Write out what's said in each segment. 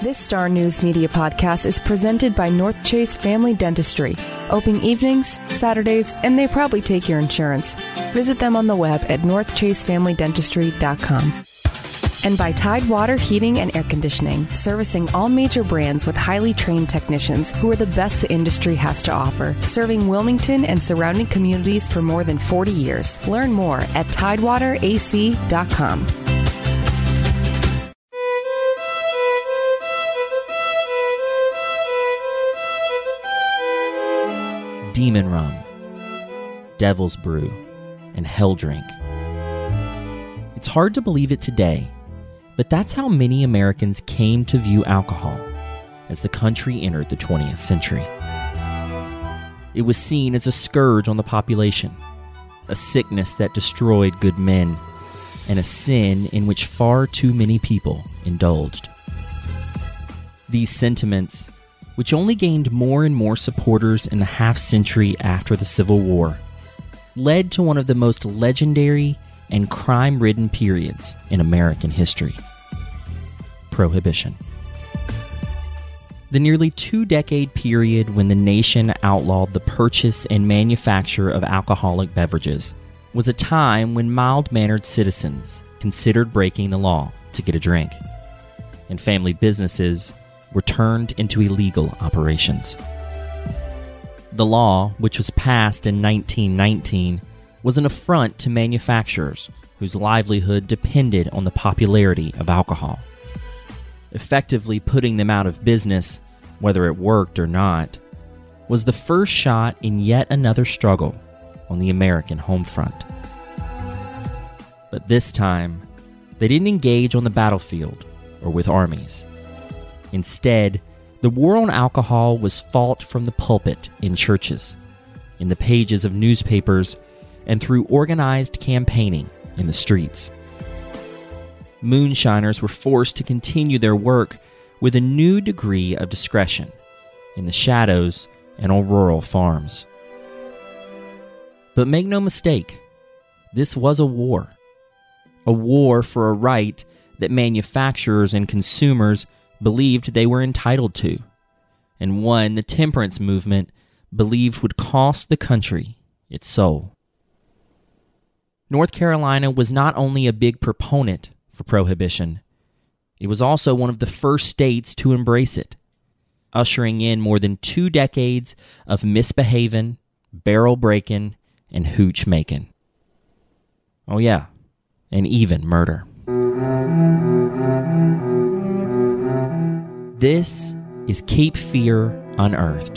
This Star News Media podcast is presented by Northchase Family Dentistry. Open evenings, Saturdays, and they probably take your insurance. Visit them on the web at northchasefamilydentistry.com. And by Tidewater Heating and Air Conditioning, servicing all major brands with highly trained technicians who are the best the industry has to offer, serving Wilmington and surrounding communities for more than 40 years. Learn more at tidewaterac.com. Demon Rum, Devil's Brew, and Hell Drink. It's hard to believe it today, but that's how many Americans came to view alcohol as the country entered the 20th century. It was seen as a scourge on the population, a sickness that destroyed good men, and a sin in which far too many people indulged. These sentiments which only gained more and more supporters in the half century after the Civil War, led to one of the most legendary and crime ridden periods in American history Prohibition. The nearly two decade period when the nation outlawed the purchase and manufacture of alcoholic beverages was a time when mild mannered citizens considered breaking the law to get a drink, and family businesses were turned into illegal operations. The law, which was passed in 1919, was an affront to manufacturers whose livelihood depended on the popularity of alcohol. Effectively putting them out of business, whether it worked or not, was the first shot in yet another struggle on the American home front. But this time, they didn't engage on the battlefield or with armies. Instead, the war on alcohol was fought from the pulpit in churches, in the pages of newspapers, and through organized campaigning in the streets. Moonshiners were forced to continue their work with a new degree of discretion in the shadows and on rural farms. But make no mistake, this was a war. A war for a right that manufacturers and consumers believed they were entitled to, and one the temperance movement believed would cost the country its soul. North Carolina was not only a big proponent for prohibition, it was also one of the first states to embrace it, ushering in more than two decades of misbehaving, barrel breaking, and hooch making. Oh, yeah, and even murder. This is Cape Fear Unearthed,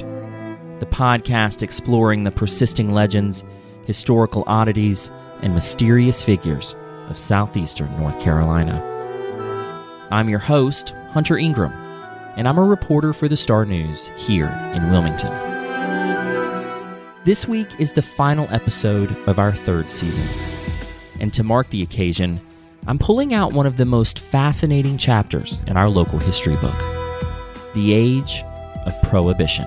the podcast exploring the persisting legends, historical oddities, and mysterious figures of southeastern North Carolina. I'm your host, Hunter Ingram, and I'm a reporter for the Star News here in Wilmington. This week is the final episode of our third season, and to mark the occasion, I'm pulling out one of the most fascinating chapters in our local history book the age of Prohibition.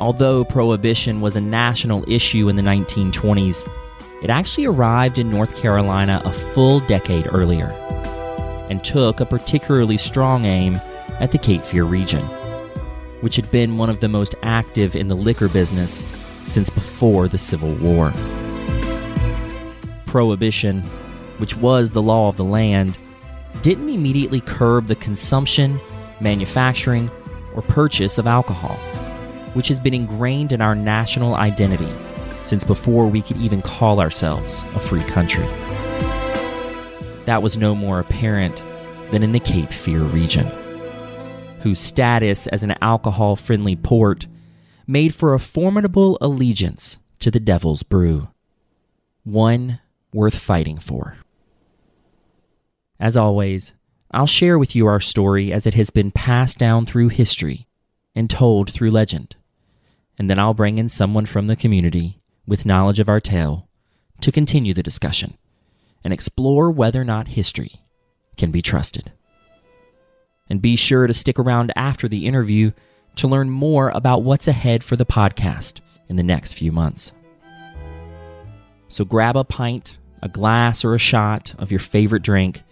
Although Prohibition was a national issue in the 1920s, it actually arrived in North Carolina a full decade earlier and took a particularly strong aim at the Cape Fear region, which had been one of the most active in the liquor business since before the Civil War. Prohibition, which was the law of the land, didn't immediately curb the consumption manufacturing, or purchase of alcohol, which has been ingrained in our national identity since before we could even call ourselves a free country. That was no more apparent than in the Cape Fear region, whose status as an alcohol friendly port made for a formidable allegiance to the Devil's Brew, one worth fighting for. As always, I'll share with you our story as it has been passed down through history and told through legend. And then I'll bring in someone from the community with knowledge of our tale to continue the discussion and explore whether or not history can be trusted. And be sure to stick around after the interview to learn more about what's ahead for the podcast in the next few months. So grab a pint, a glass, or a shot of your favorite drink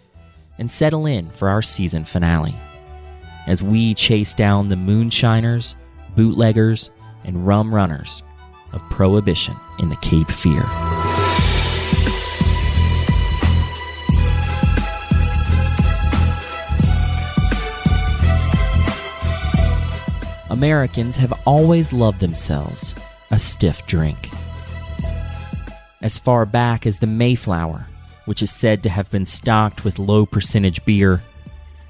and settle in for our season finale as we chase down the moonshiners, bootleggers, and rum runners of prohibition in the Cape Fear. Americans have always loved themselves a stiff drink. As far back as the Mayflower, which is said to have been stocked with low percentage beer,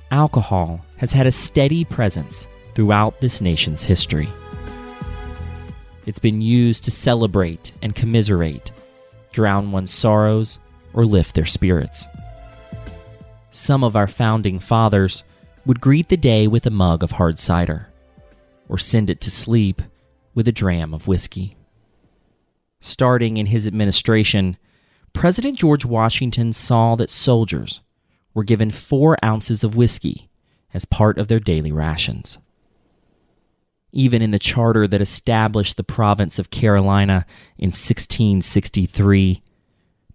alcohol has had a steady presence throughout this nation's history. It's been used to celebrate and commiserate, drown one's sorrows, or lift their spirits. Some of our founding fathers would greet the day with a mug of hard cider, or send it to sleep with a dram of whiskey. Starting in his administration, President George Washington saw that soldiers were given four ounces of whiskey as part of their daily rations. Even in the charter that established the province of Carolina in 1663,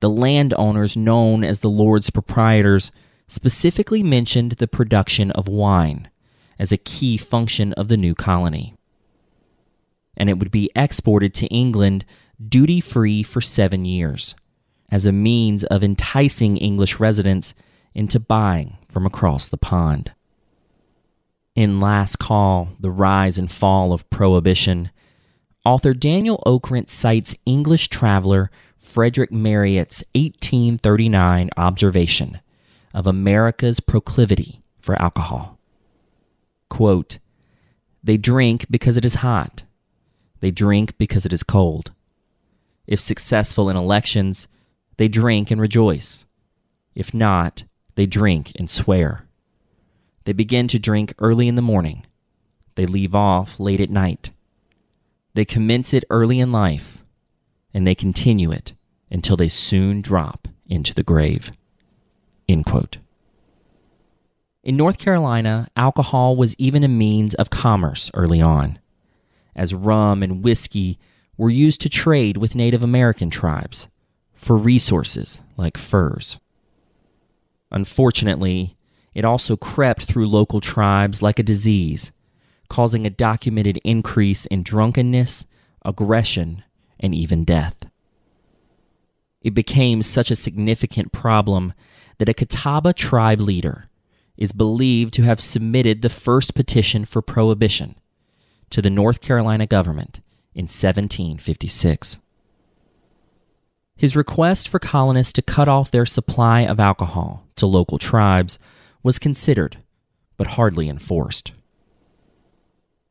the landowners known as the Lords Proprietors specifically mentioned the production of wine as a key function of the new colony. And it would be exported to England duty free for seven years as a means of enticing English residents into buying from across the pond. In Last Call The Rise and Fall of Prohibition, author Daniel Okrent cites English traveler Frederick Marryat's 1839 observation of America's proclivity for alcohol. Quote, they drink because it is hot. They drink because it is cold. If successful in elections, they drink and rejoice. If not, they drink and swear. They begin to drink early in the morning. They leave off late at night. They commence it early in life, and they continue it until they soon drop into the grave. In North Carolina, alcohol was even a means of commerce early on, as rum and whiskey were used to trade with Native American tribes for resources like furs. Unfortunately, it also crept through local tribes like a disease, causing a documented increase in drunkenness, aggression, and even death. It became such a significant problem that a Catawba tribe leader is believed to have submitted the first petition for prohibition to the North Carolina government in 1756. His request for colonists to cut off their supply of alcohol to local tribes was considered, but hardly enforced.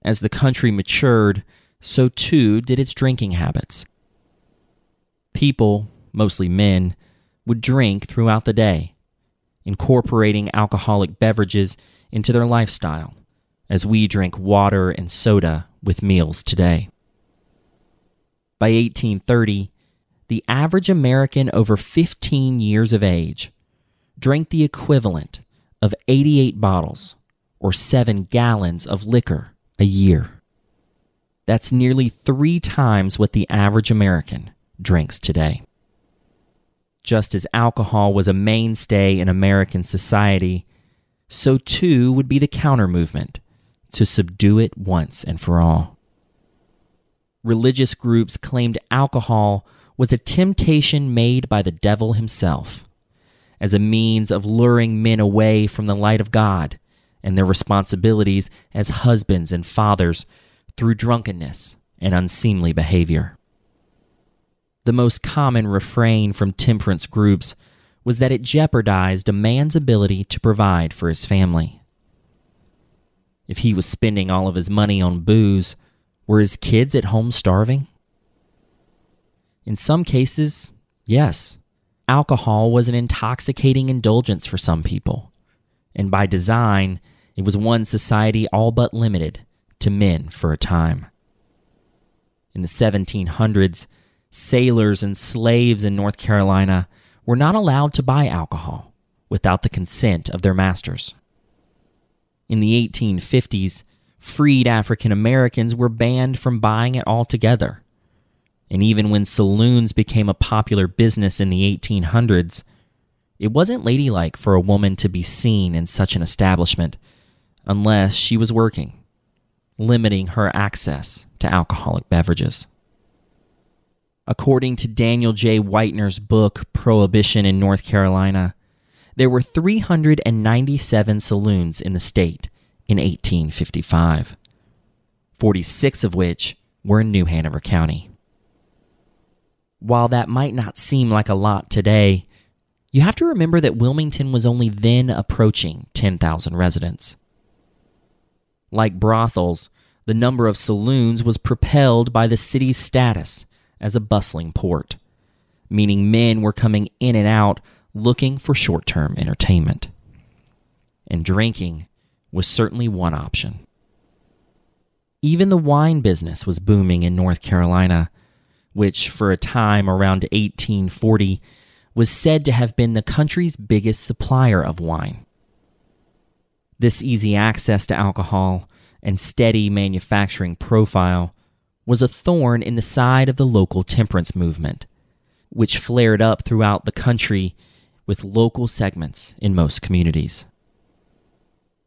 As the country matured, so too did its drinking habits. People, mostly men, would drink throughout the day, incorporating alcoholic beverages into their lifestyle, as we drink water and soda with meals today. By 1830, the average American over 15 years of age drank the equivalent of 88 bottles or 7 gallons of liquor a year. That's nearly three times what the average American drinks today. Just as alcohol was a mainstay in American society, so too would be the counter movement to subdue it once and for all. Religious groups claimed alcohol was a temptation made by the devil himself as a means of luring men away from the light of God and their responsibilities as husbands and fathers through drunkenness and unseemly behavior. The most common refrain from temperance groups was that it jeopardized a man's ability to provide for his family. If he was spending all of his money on booze, were his kids at home starving? In some cases, yes alcohol was an intoxicating indulgence for some people, and by design, it was one society all but limited to men for a time. In the 1700s, sailors and slaves in North Carolina were not allowed to buy alcohol without the consent of their masters. In the 1850s, freed African Americans were banned from buying it altogether and even when saloons became a popular business in the 1800s, It wasn't ladylike for a woman to be seen in such an establishment unless she was working, limiting her access to alcoholic beverages. According to Daniel J. Whitener's book, Prohibition in North Carolina, there were 397 saloons in the state in 1855, 46 of which were in New Hanover County. While that might not seem like a lot today, you have to remember that Wilmington was only then approaching 10,000 residents. Like brothels, the number of saloons was propelled by the city's status as a bustling port, meaning men were coming in and out looking for short term entertainment. And drinking was certainly one option. Even the wine business was booming in North Carolina, which for a time around 1840 was said to have been the country's biggest supplier of wine. This easy access to alcohol and steady manufacturing profile was a thorn in the side of the local temperance movement, which flared up throughout the country with local segments in most communities.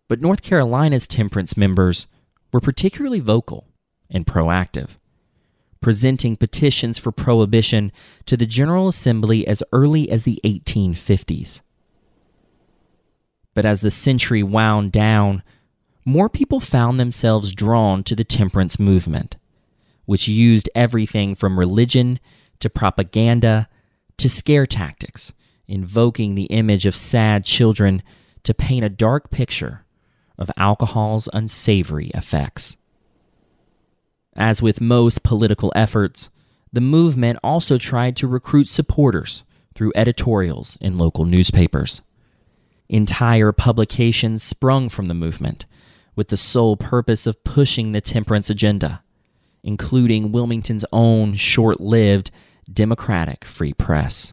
But North Carolina's temperance members were particularly vocal and proactive, presenting petitions for prohibition to the General Assembly as early as the 1850s. But as the century wound down, more people found themselves drawn to the temperance movement which used everything from religion to propaganda to scare tactics, invoking the image of sad children to paint a dark picture of alcohol's unsavory effects. As with most political efforts, the movement also tried to recruit supporters through editorials in local newspapers. Entire publications sprung from the movement with the sole purpose of pushing the temperance agenda including Wilmington's own short lived Democratic Free Press.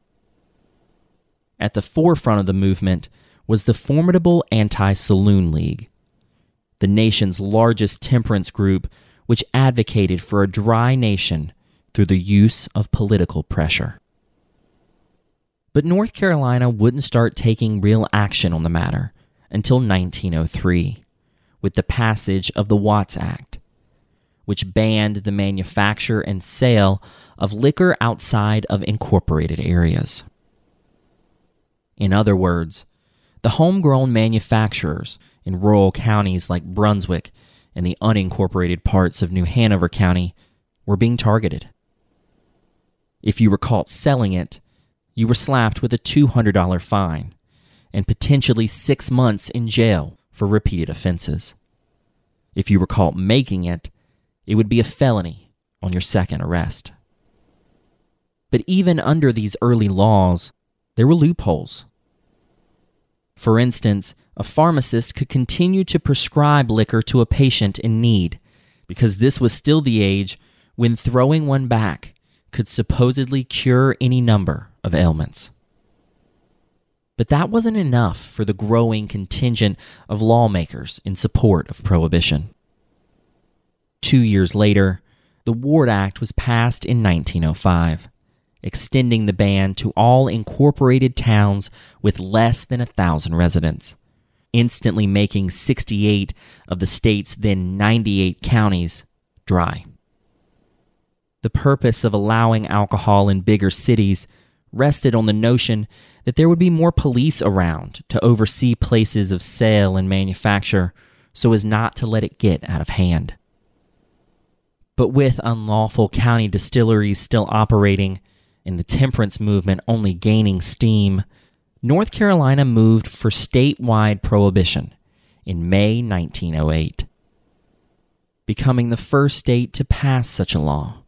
At the forefront of the movement was the formidable Anti Saloon League, the nation's largest temperance group which advocated for a dry nation through the use of political pressure. But North Carolina wouldn't start taking real action on the matter until 1903, with the passage of the Watts Act, which banned the manufacture and sale of liquor outside of incorporated areas. In other words, the homegrown manufacturers in rural counties like Brunswick and the unincorporated parts of New Hanover County were being targeted. If you were caught selling it, you were slapped with a $200 fine and potentially six months in jail for repeated offenses. If you were caught making it, it would be a felony on your second arrest. But even under these early laws, there were loopholes. For instance, a pharmacist could continue to prescribe liquor to a patient in need because this was still the age when throwing one back could supposedly cure any number of ailments. But that wasn't enough for the growing contingent of lawmakers in support of prohibition. Two years later, the Ward Act was passed in 1905, extending the ban to all incorporated towns with less than a thousand residents, instantly making 68 of the state's then 98 counties dry. The purpose of allowing alcohol in bigger cities rested on the notion that there would be more police around to oversee places of sale and manufacture so as not to let it get out of hand. But with unlawful county distilleries still operating and the temperance movement only gaining steam, North Carolina moved for statewide prohibition in May 1908, becoming the first state to pass such a law,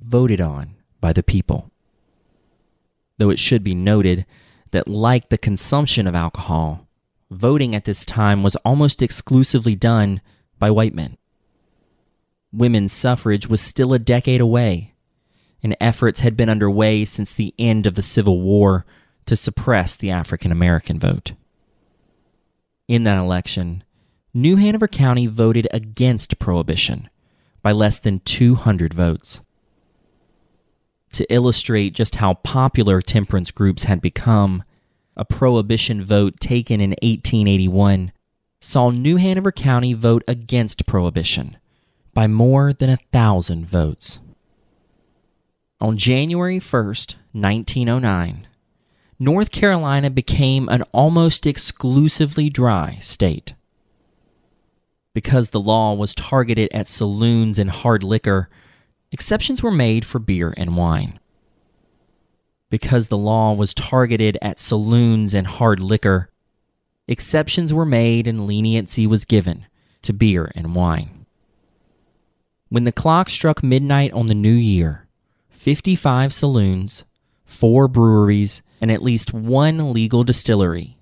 voted on by the people. Though it should be noted that, like the consumption of alcohol, voting at this time was almost exclusively done by white men women's suffrage was still a decade away, and efforts had been underway since the end of the Civil War to suppress the African American vote. In that election, New Hanover County voted against prohibition by less than 200 votes. To illustrate just how popular temperance groups had become, a prohibition vote taken in 1881, saw New Hanover County vote against prohibition by more than a thousand votes. On January 1st, 1909, North Carolina became an almost exclusively dry state. Because the law was targeted at saloons and hard liquor, exceptions were made for beer and wine. Because the law was targeted at saloons and hard liquor, exceptions were made and leniency was given to beer and wine. When the clock struck midnight on the new year, 55 saloons, four breweries, and at least one legal distillery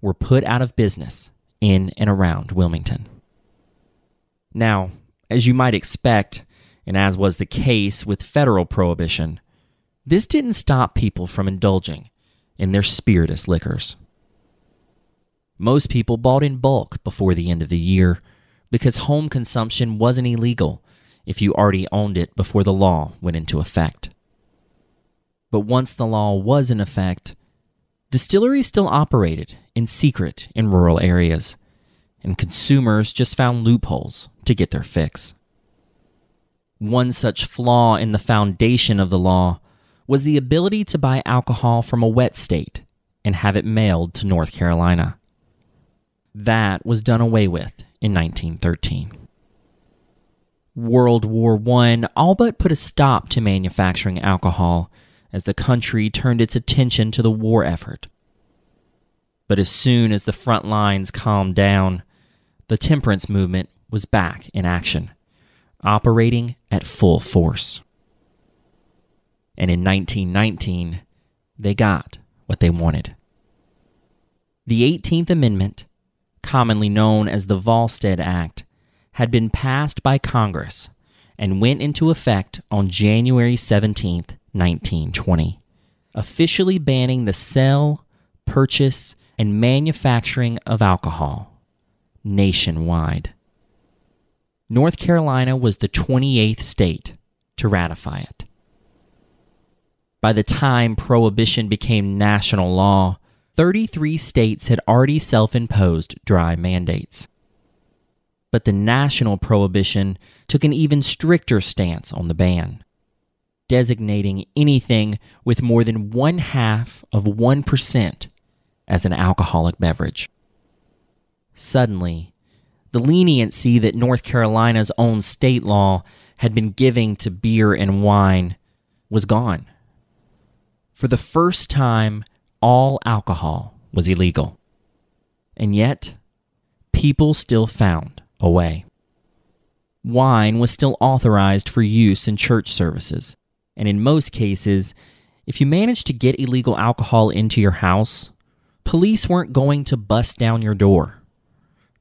were put out of business in and around Wilmington. Now, as you might expect, and as was the case with federal prohibition, this didn't stop people from indulging in their spirituous liquors. Most people bought in bulk before the end of the year because home consumption wasn't illegal if you already owned it before the law went into effect. But once the law was in effect, distilleries still operated in secret in rural areas, and consumers just found loopholes to get their fix. One such flaw in the foundation of the law was the ability to buy alcohol from a wet state and have it mailed to North Carolina. That was done away with in 1913. World War I all but put a stop to manufacturing alcohol as the country turned its attention to the war effort. But as soon as the front lines calmed down, the temperance movement was back in action, operating at full force. And in 1919, they got what they wanted. The 18th Amendment, commonly known as the Volstead Act, had been passed by Congress and went into effect on January 17, 1920, officially banning the sale, purchase, and manufacturing of alcohol nationwide. North Carolina was the 28th state to ratify it. By the time prohibition became national law, 33 states had already self imposed dry mandates. But the national prohibition took an even stricter stance on the ban, designating anything with more than one half of 1% as an alcoholic beverage. Suddenly, the leniency that North Carolina's own state law had been giving to beer and wine was gone for the first time, all alcohol was illegal. And yet, people still found a way. Wine was still authorized for use in church services, and in most cases, if you managed to get illegal alcohol into your house, police weren't going to bust down your door.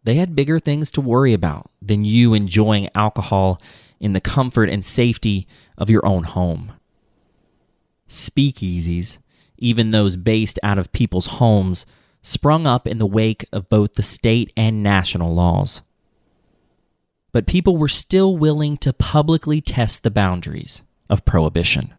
They had bigger things to worry about than you enjoying alcohol in the comfort and safety of your own home speakeasies, even those based out of people's homes, sprung up in the wake of both the state and national laws. But people were still willing to publicly test the boundaries of prohibition.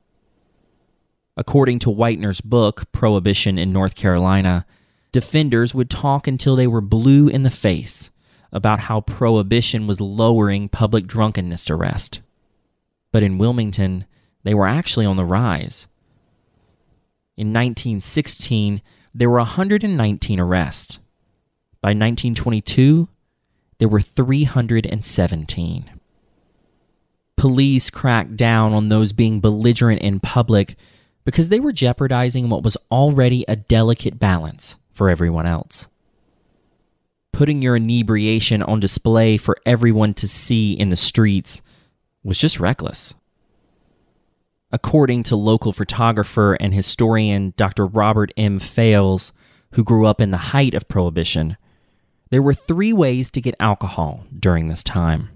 According to Whitener's book, Prohibition in North Carolina, defenders would talk until they were blue in the face about how prohibition was lowering public drunkenness arrest. But in Wilmington, they were actually on the rise. In 1916, there were 119 arrests. By 1922, there were 317. Police cracked down on those being belligerent in public because they were jeopardizing what was already a delicate balance for everyone else. Putting your inebriation on display for everyone to see in the streets was just reckless. According to local photographer and historian Dr. Robert M. Fales, who grew up in the height of Prohibition, there were three ways to get alcohol during this time.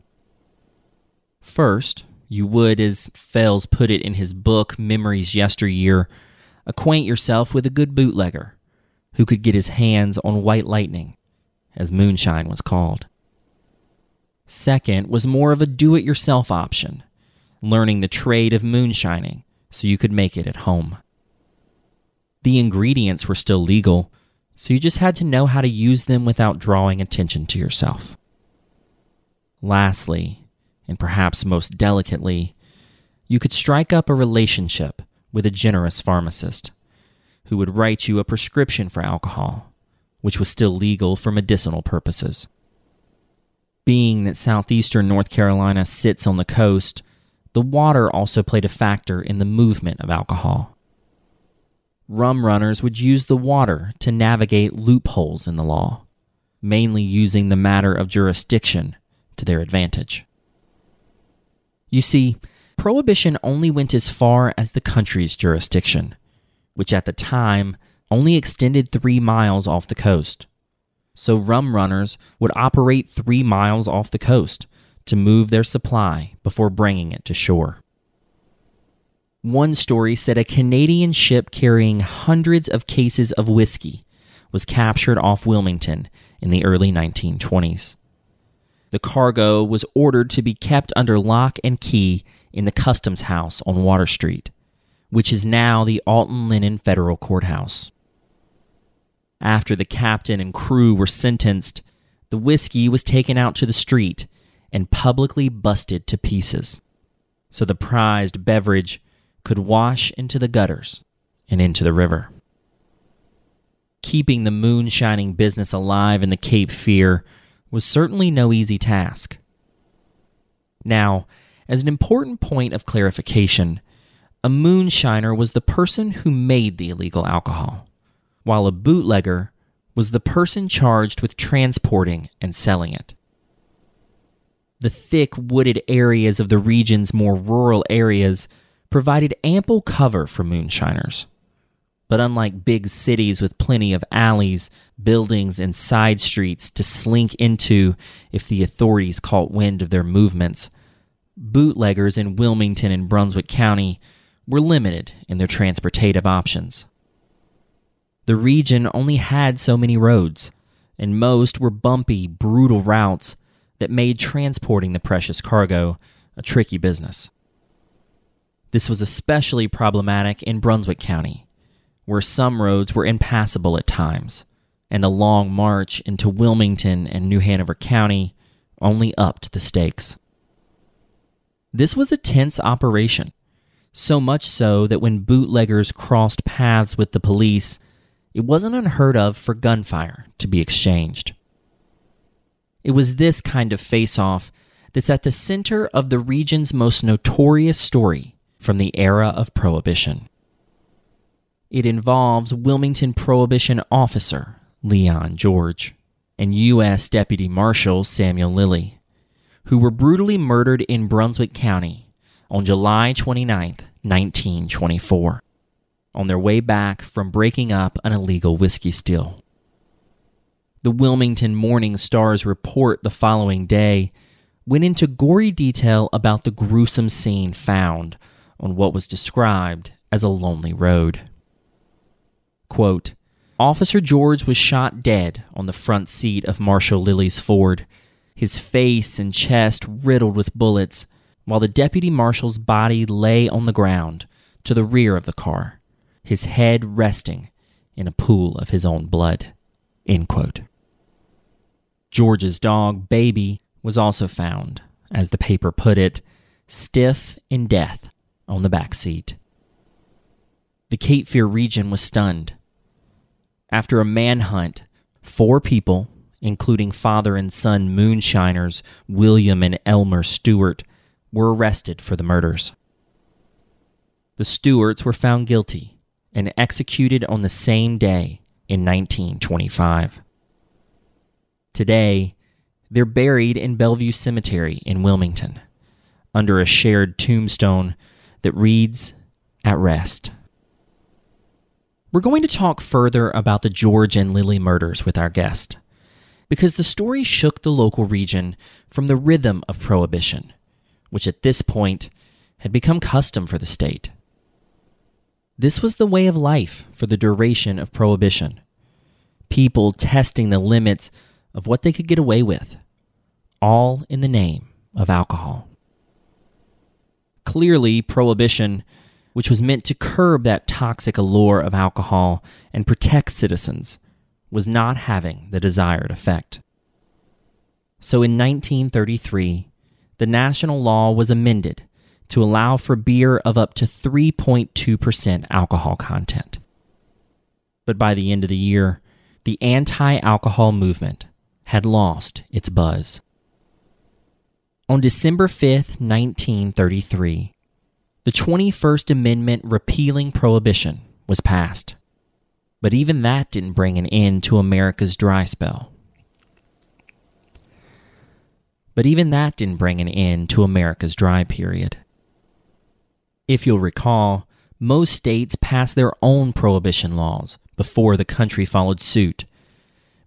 First, you would, as Fales put it in his book Memories Yesteryear, acquaint yourself with a good bootlegger who could get his hands on white lightning, as moonshine was called. Second was more of a do it yourself option learning the trade of moonshining so you could make it at home. The ingredients were still legal, so you just had to know how to use them without drawing attention to yourself. Lastly, and perhaps most delicately, you could strike up a relationship with a generous pharmacist who would write you a prescription for alcohol, which was still legal for medicinal purposes. Being that southeastern North Carolina sits on the coast, the water also played a factor in the movement of alcohol. Rum runners would use the water to navigate loopholes in the law, mainly using the matter of jurisdiction to their advantage. You see, Prohibition only went as far as the country's jurisdiction, which at the time only extended three miles off the coast. So rum runners would operate three miles off the coast to move their supply before bringing it to shore. One story said a Canadian ship carrying hundreds of cases of whiskey was captured off Wilmington in the early 1920s. The cargo was ordered to be kept under lock and key in the Customs House on Water Street, which is now the Alton Lennon Federal Courthouse. After the captain and crew were sentenced, the whiskey was taken out to the street and publicly busted to pieces, so the prized beverage could wash into the gutters and into the river. Keeping the moonshining business alive in the Cape Fear was certainly no easy task. Now, as an important point of clarification, a moonshiner was the person who made the illegal alcohol, while a bootlegger was the person charged with transporting and selling it. The thick wooded areas of the region's more rural areas provided ample cover for moonshiners. But unlike big cities with plenty of alleys, buildings, and side streets to slink into if the authorities caught wind of their movements, bootleggers in Wilmington and Brunswick County were limited in their transportative options. The region only had so many roads, and most were bumpy, brutal routes that made transporting the precious cargo a tricky business. This was especially problematic in Brunswick County where some roads were impassable at times, and the long march into Wilmington and New Hanover County only upped the stakes. This was a tense operation, so much so that when bootleggers crossed paths with the police, it wasn't unheard of for gunfire to be exchanged. It was this kind of face off that's at the center of the region's most notorious story from the era of Prohibition. It involves Wilmington Prohibition officer Leon George and U.S. Deputy Marshal Samuel Lilly, who were brutally murdered in Brunswick County on July 29, 1924, on their way back from breaking up an illegal whiskey still. The Wilmington Morning Star's report the following day went into gory detail about the gruesome scene found on what was described as a lonely road. Quote, Officer George was shot dead on the front seat of Marshal Lilly's Ford, his face and chest riddled with bullets, while the deputy marshal's body lay on the ground to the rear of the car, his head resting in a pool of his own blood. George's dog, Baby, was also found, as the paper put it, stiff in death on the back seat. The Cape Fear region was stunned. After a manhunt, four people, including father and son moonshiners William and Elmer Stewart, were arrested for the murders. The Stewarts were found guilty and executed on the same day in 1925. Today, they're buried in Bellevue Cemetery in Wilmington under a shared tombstone that reads, At Rest. We're going to talk further about the George and Lilley murders with our guest, because the story shook the local region from the rhythm of Prohibition, which at this point had become custom for the state. This was the way of life for the duration of Prohibition. People testing the limits of what they could get away with, all in the name of alcohol. Clearly, Prohibition which was meant to curb that toxic allure of alcohol and protect citizens, was not having the desired effect. So in 1933, the national law was amended to allow for beer of up to 3.2% alcohol content. But by the end of the year, the anti alcohol movement had lost its buzz. On December 5th, 1933, the 21st Amendment repealing prohibition was passed. But even that didn't bring an end to America's dry spell. But even that didn't bring an end to America's dry period. If you'll recall, most states passed their own prohibition laws before the country followed suit,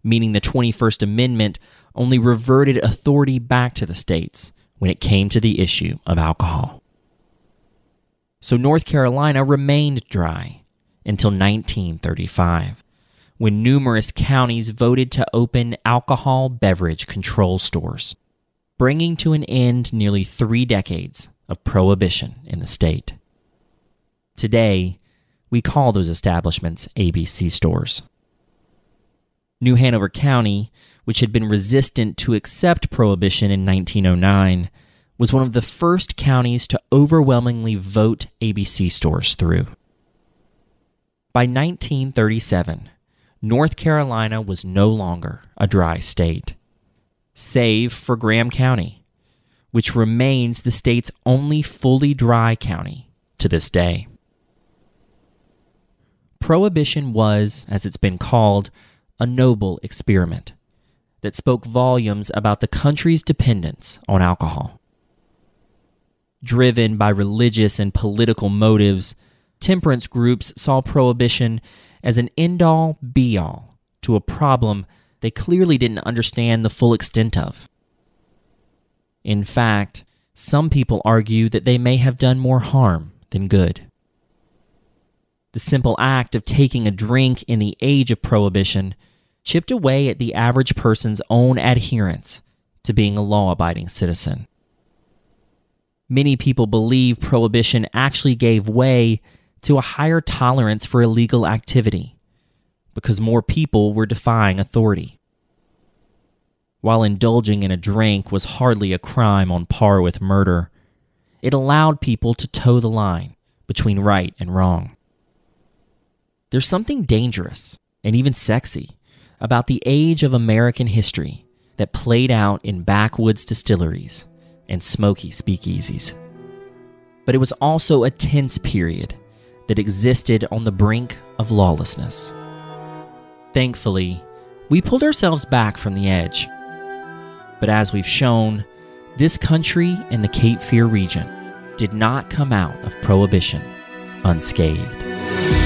meaning the 21st Amendment only reverted authority back to the states when it came to the issue of alcohol. So North Carolina remained dry until 1935, when numerous counties voted to open alcohol beverage control stores bringing to an end nearly three decades of prohibition in the state. Today, we call those establishments ABC stores. New Hanover County, which had been resistant to accept prohibition in 1909, was one of the first counties to overwhelmingly vote ABC stores through. By 1937, North Carolina was no longer a dry state save for Graham County, which remains the state's only fully dry county to this day. Prohibition was, as it's been called, a noble experiment that spoke volumes about the country's dependence on alcohol. Driven by religious and political motives, temperance groups saw prohibition as an end all be all to a problem they clearly didn't understand the full extent of. In fact, some people argue that they may have done more harm than good. The simple act of taking a drink in the age of prohibition chipped away at the average person's own adherence to being a law abiding citizen. Many people believe prohibition actually gave way to a higher tolerance for illegal activity because more people were defying authority. While indulging in a drink was hardly a crime on par with murder, it allowed people to toe the line between right and wrong. There's something dangerous and even sexy about the age of American history that played out in backwoods distilleries and smoky speakeasies. But it was also a tense period that existed on the brink of lawlessness. Thankfully, we pulled ourselves back from the edge. But as we've shown, this country and the Cape Fear region did not come out of Prohibition unscathed.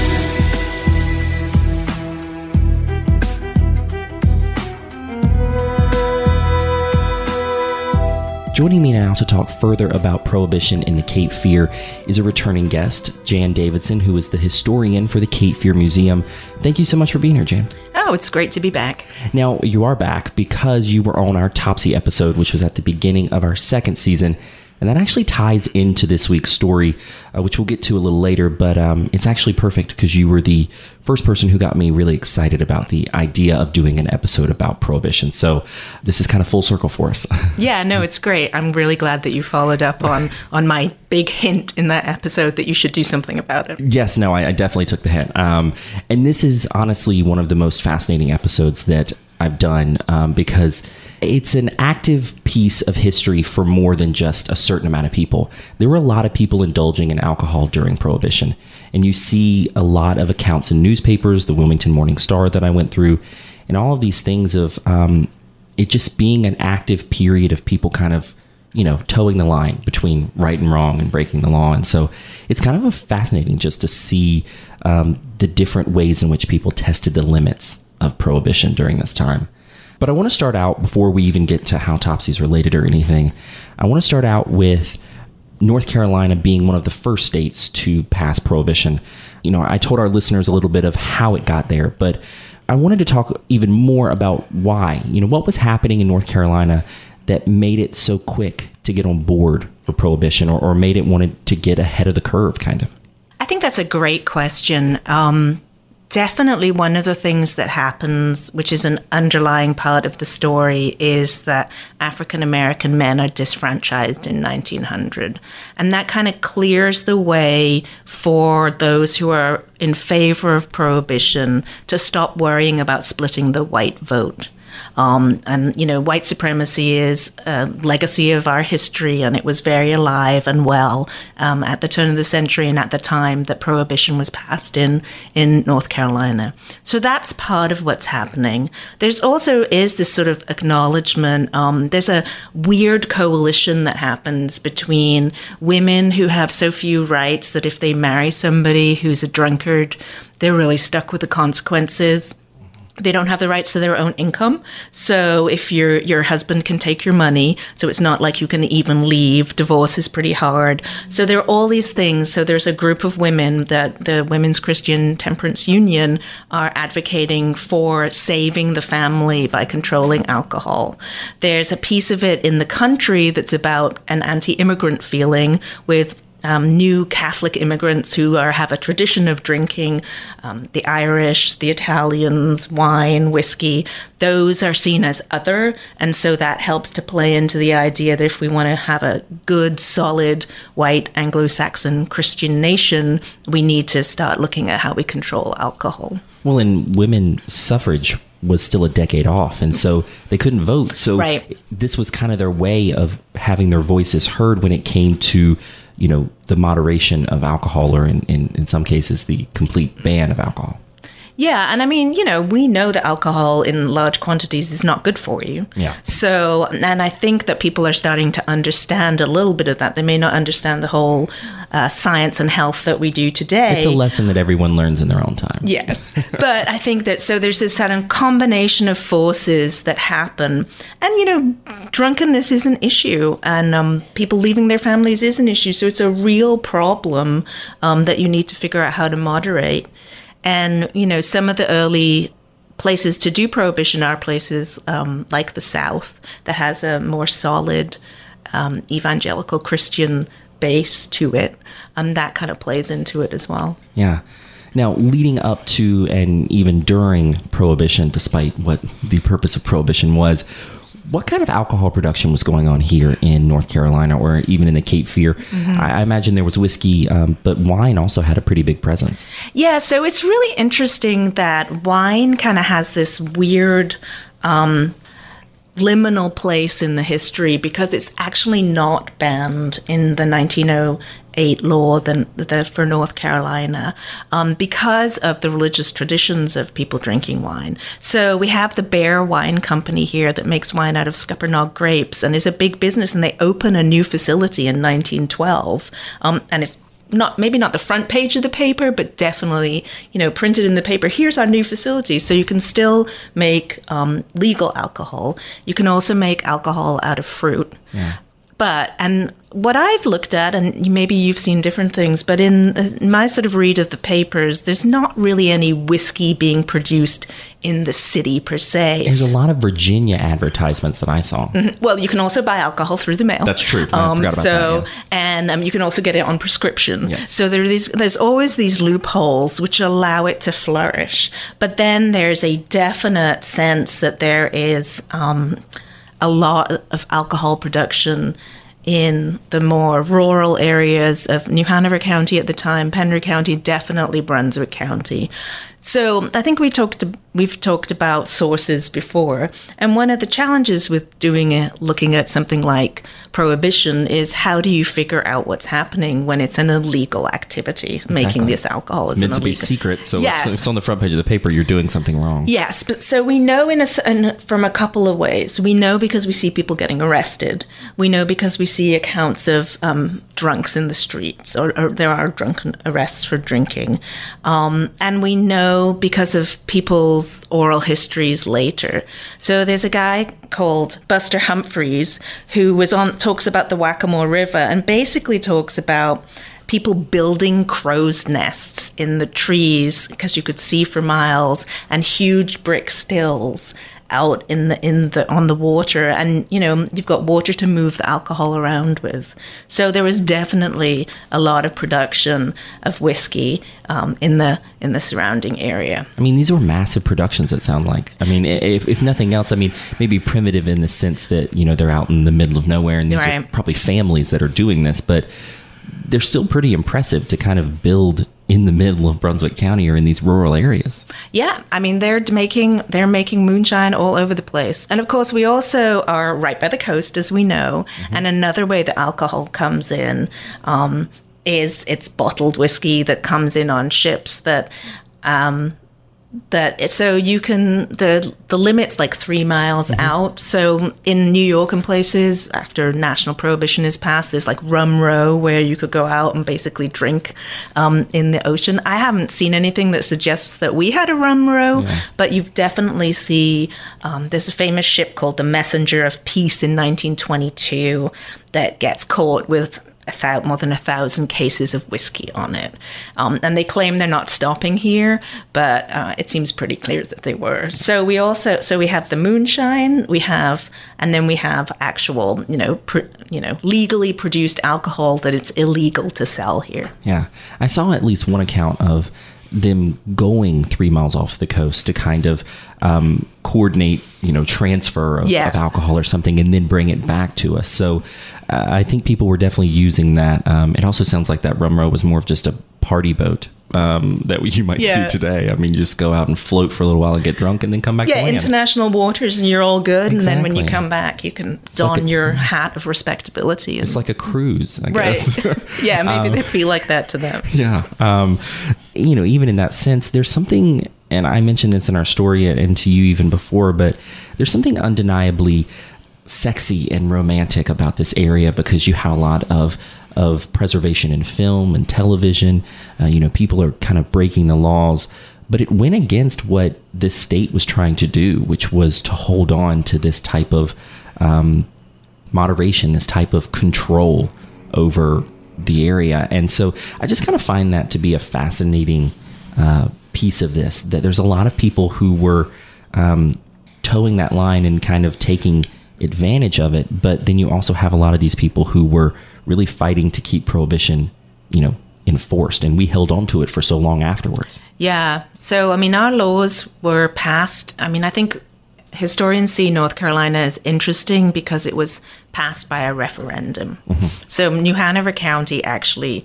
Joining me now to talk further about Prohibition in the Cape Fear is a returning guest, Jan Davidson, who is the historian for the Cape Fear Museum. Thank you so much for being here, Jan. Oh, it's great to be back. Now, you are back because you were on our Topsy episode, which was at the beginning of our second season. And that actually ties into this week's story, uh, which we'll get to a little later. But um, it's actually perfect because you were the first person who got me really excited about the idea of doing an episode about prohibition. So this is kind of full circle for us. yeah, no, it's great. I'm really glad that you followed up on on my big hint in that episode that you should do something about it. Yes, no, I, I definitely took the hint. Um, and this is honestly one of the most fascinating episodes that I've done um, because it's an active piece of history for more than just a certain amount of people. There were a lot of people indulging in alcohol during Prohibition, and you see a lot of accounts in newspapers, the Wilmington Morning Star that I went through, and all of these things of um, it just being an active period of people kind of you know toeing the line between right and wrong and breaking the law. And so it's kind of fascinating just to see um, the different ways in which people tested the limits of prohibition during this time but I want to start out before we even get to how Topsy is related or anything. I want to start out with North Carolina being one of the first states to pass prohibition. You know, I told our listeners a little bit of how it got there, but I wanted to talk even more about why. You know, what was happening in North Carolina that made it so quick to get on board for prohibition or, or made it wanted to get ahead of the curve, kind of? I think that's a great question. Um, definitely one of the things that happens, which is an underlying part of the story, is that African American men are disfranchised in 1900. And that kind of clears the way for those who are in favor of prohibition to stop worrying about splitting the white vote. Um, and, you know, white supremacy is a legacy of our history, and it was very alive and well um, at the turn of the century and at the time that prohibition was passed in, in North Carolina. So that's part of what's happening. There's also is this sort of acknowledgement. Um, there's a weird coalition that happens between women who have so few rights that if they marry somebody who's a drunkard, they're really stuck with the consequences they don't have the rights to their own income. So if your your husband can take your money, so it's not like you can even leave. Divorce is pretty hard. So there are all these things. So there's a group of women that the Women's Christian Temperance Union are advocating for saving the family by controlling alcohol. There's a piece of it in the country that's about an anti-immigrant feeling with um, new Catholic immigrants who are, have a tradition of drinking um, the Irish, the Italians, wine, whiskey. Those are seen as other, and so that helps to play into the idea that if we want to have a good, solid, white Anglo-Saxon Christian nation, we need to start looking at how we control alcohol. Well, and women suffrage was still a decade off, and so they couldn't vote. So right. this was kind of their way of having their voices heard when it came to you know the moderation of alcohol or in, in, in some cases the complete ban of alcohol yeah, and I mean, you know, we know that alcohol in large quantities is not good for you. Yeah. So, and I think that people are starting to understand a little bit of that. They may not understand the whole uh, science and health that we do today. It's a lesson that everyone learns in their own time. Yes. but I think that so there's this of combination of forces that happen. And, you know, drunkenness is an issue, and um, people leaving their families is an issue. So it's a real problem um, that you need to figure out how to moderate. And, you know, some of the early places to do prohibition are places um, like the South that has a more solid um, evangelical Christian base to it. And um, that kind of plays into it as well. Yeah. Now, leading up to and even during Prohibition, despite what the purpose of Prohibition was, what kind of alcohol production was going on here in North Carolina or even in the Cape Fear? Mm-hmm. I, I, imagine there was whiskey, um, but wine also had a pretty big presence. Yeah, so it's really interesting that wine kind of has this weird. Um, liminal place in the history because it's actually not banned in the 1908 law the, for North Carolina um, because of the religious traditions of people drinking wine. So we have the Bear Wine Company here that makes wine out of Scuppernong grapes and is a big business, and they open a new facility in 1912, um, and it's not maybe not the front page of the paper, but definitely you know printed in the paper. Here's our new facility, so you can still make um, legal alcohol. You can also make alcohol out of fruit. Yeah. But, and what I've looked at, and maybe you've seen different things, but in my sort of read of the papers, there's not really any whiskey being produced in the city per se. There's a lot of Virginia advertisements that I saw. Mm-hmm. Well, you can also buy alcohol through the mail. That's true. Um, so, that, yes. and um, you can also get it on prescription. Yes. So there these, there's always these loopholes which allow it to flourish. But then there's a definite sense that there is. Um, a lot of alcohol production in the more rural areas of New Hanover County at the time, Pender County, definitely Brunswick County. So I think we talked we've talked about sources before, and one of the challenges with doing it, looking at something like prohibition, is how do you figure out what's happening when it's an illegal activity, exactly. making this alcohol it's meant to be secret, so yes. it's on the front page of the paper. You're doing something wrong. Yes, but so we know in a in, from a couple of ways. We know because we see people getting arrested. We know because we see accounts of um, drunks in the streets, or, or, there are drunken arrests for drinking, um, and we know know because of people's oral histories later. So there's a guy called Buster Humphreys who was on talks about the Waccamaw River and basically talks about people building crow's nests in the trees because you could see for miles and huge brick stills out in the in the on the water, and you know you've got water to move the alcohol around with. So there was definitely a lot of production of whiskey um, in the in the surrounding area. I mean, these were massive productions. It sound like. I mean, if, if nothing else, I mean, maybe primitive in the sense that you know they're out in the middle of nowhere, and these right. are probably families that are doing this, but they're still pretty impressive to kind of build in the middle of Brunswick County or in these rural areas. Yeah, I mean they're making they're making moonshine all over the place, and of course we also are right by the coast, as we know. Mm-hmm. And another way that alcohol comes in um, is it's bottled whiskey that comes in on ships that um, that so you can the the limit's like three miles mm-hmm. out so in new york and places after national prohibition is passed there's like rum row where you could go out and basically drink um, in the ocean i haven't seen anything that suggests that we had a rum row yeah. but you've definitely see um, there's a famous ship called the messenger of peace in 1922 that gets caught with th- more than a thousand cases of whiskey on it. Um, and they claim they're not stopping here, but uh, it seems pretty clear that they were. So we also, so we have the moonshine, we have, and then we have actual, you know, pr- you know, legally produced alcohol that it's illegal to sell here. Yeah, I saw at least one account of them going three miles off the coast to kind of um, coordinate, you know, transfer of, yes. of, alcohol or something, and then bring it back to us. So uh, I think people were definitely using that. Um, it also sounds like that rum row was more of just a party boat um, that you might yeah. see today. I mean, you just go out and float for a little while and get drunk and then come back. Yeah, international waters and you're all good. Exactly. And then when you come back, you can it's don like a, your hat of respectability. And, it's like a cruise, I guess. Right. yeah, maybe um, they feel like that to them. Yeah. Um, you know, even in that sense, there's something, and I mentioned this in our story and to you even before, but there's something undeniably sexy and romantic about this area because you have a lot of of preservation in film and television. Uh, you know, people are kind of breaking the laws, but it went against what this state was trying to do, which was to hold on to this type of um, moderation, this type of control over the area. And so I just kind of find that to be a fascinating uh, piece of this that there's a lot of people who were um, toeing that line and kind of taking advantage of it. But then you also have a lot of these people who were really fighting to keep prohibition, you know, enforced and we held on to it for so long afterwards. Yeah. So I mean our laws were passed. I mean I think historians see North Carolina as interesting because it was passed by a referendum. Mm-hmm. So New Hanover County actually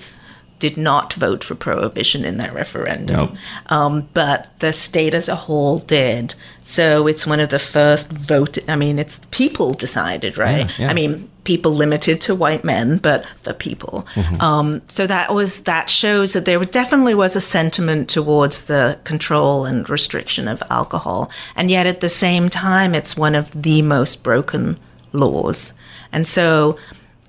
did not vote for prohibition in that referendum. Nope. Um, but the state as a whole did. So it's one of the first vote. I mean, it's people decided, right? Yeah, yeah. I mean, people limited to white men, but the people. Mm-hmm. Um, so that was that shows that there definitely was a sentiment towards the control and restriction of alcohol, and yet at the same time, it's one of the most broken laws. And so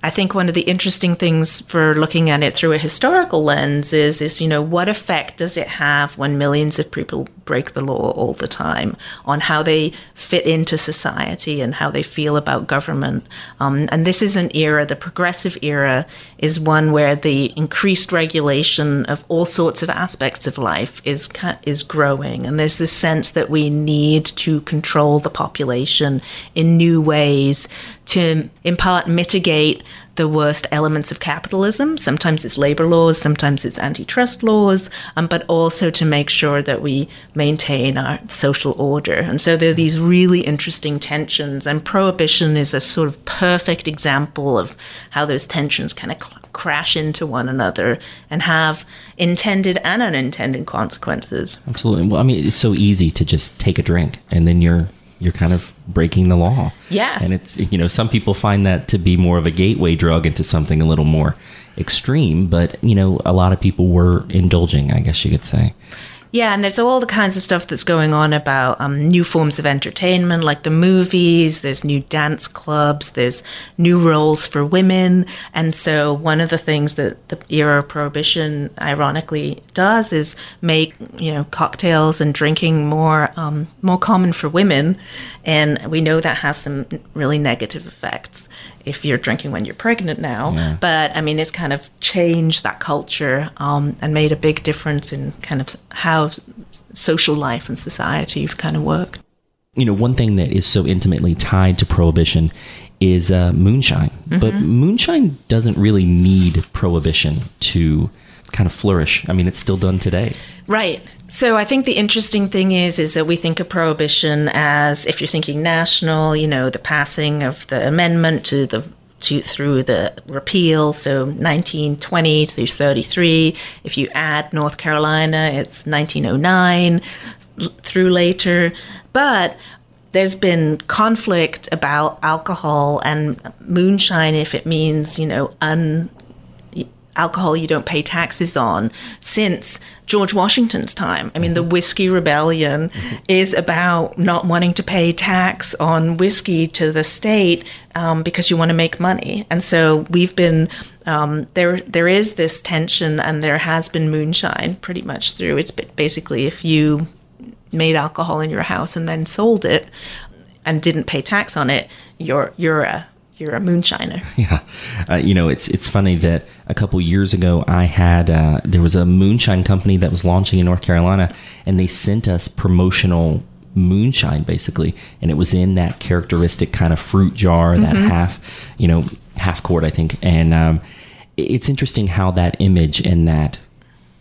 I think one of the interesting things for looking at it through a historical lens is, is you know, what effect does it have when millions of people break the law all the time on how they fit into society and how they feel about government? Um, and this is an era, the progressive era is one where the increased regulation of all sorts of aspects of life is is growing, and there's this sense that we need to control the population in new ways to, in part, mitigate the worst elements of capitalism. Sometimes it's labor laws, sometimes it's antitrust laws, um, but also to make sure that we maintain our social order. And so there are these really interesting tensions, and prohibition is a sort of perfect example of how those tensions kind of cl- crash into one another and have intended and unintended consequences. Absolutely. Well, I mean, it's so easy to just take a drink and then you're you're kind of breaking the law. Yes. And it's, you know, some people find that to be more of a gateway drug into something a little more extreme, but, you know, a lot of people were indulging, I guess you could say. Yeah, and there's all the kinds of stuff that's going on about um, new forms of entertainment, like the movies. There's new dance clubs. There's new roles for women. And so, one of the things that the era of prohibition, ironically, does is make you know cocktails and drinking more um, more common for women. And we know that has some really negative effects if you're drinking when you're pregnant now. Yeah. But I mean, it's kind of changed that culture um, and made a big difference in kind of how social life and society kind of worked. you know, one thing that is so intimately tied to prohibition is uh, moonshine. Mm-hmm. But moonshine doesn't really need prohibition to kind of flourish. I mean, it's still done today. Right. So I think the interesting thing is is that we think of prohibition as if you're thinking national, you know, the passing of the amendment to the to, through the repeal, so 1920 through 33. If you add North Carolina, it's 1909 through later. But there's been conflict about alcohol and moonshine if it means, you know, un alcohol you don't pay taxes on since George Washington's time. I mean, the Whiskey Rebellion mm-hmm. is about not wanting to pay tax on whiskey to the state um, because you want to make money. And so we've been um, there. There is this tension, and there has been moonshine pretty much through. It's basically if you made alcohol in your house and then sold it and didn't pay tax on it, you're you're a you're a moonshiner. Yeah, uh, you know it's it's funny that a couple years ago I had uh, there was a moonshine company that was launching in North Carolina, and they sent us promotional moonshine basically, and it was in that characteristic kind of fruit jar, that mm-hmm. half you know half quart I think, and um, it's interesting how that image and that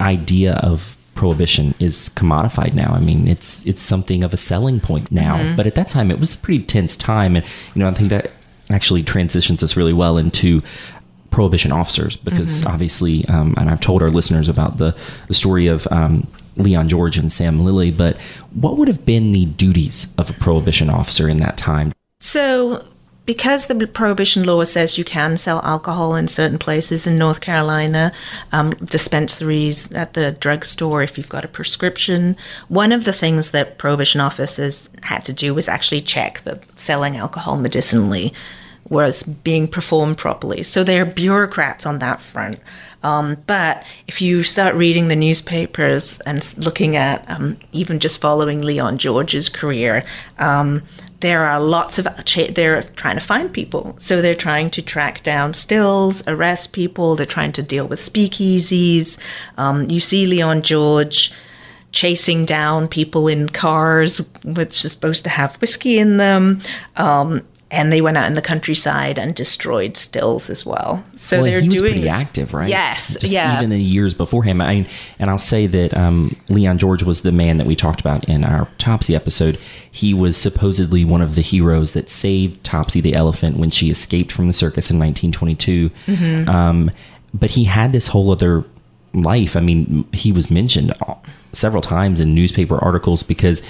idea of prohibition is commodified now. I mean, it's it's something of a selling point now. Mm-hmm. But at that time, it was a pretty tense time, and you know, I think that actually transitions us really well into prohibition officers because mm-hmm. obviously, um, and I've told our listeners about the the story of. Um, Leon George and Sam Lilly, but what would have been the duties of a prohibition officer in that time? So, because the prohibition law says you can sell alcohol in certain places in North Carolina, um, dispensaries at the drugstore if you've got a prescription, one of the things that prohibition officers had to do was actually check that selling alcohol medicinally was being performed properly. So they're bureaucrats on that front. Um, but if you start reading the newspapers and looking at um, even just following Leon George's career, um, there are lots of they're trying to find people so they're trying to track down stills arrest people they're trying to deal with speakeasies um, you see leon george chasing down people in cars which are supposed to have whiskey in them um, and they went out in the countryside and destroyed stills as well. So well, they're he was doing pretty active, right? Yes, Just yeah. Even in the years before him, I mean, and I'll say that um, Leon George was the man that we talked about in our Topsy episode. He was supposedly one of the heroes that saved Topsy the elephant when she escaped from the circus in 1922. Mm-hmm. Um, but he had this whole other life. I mean, he was mentioned several times in newspaper articles because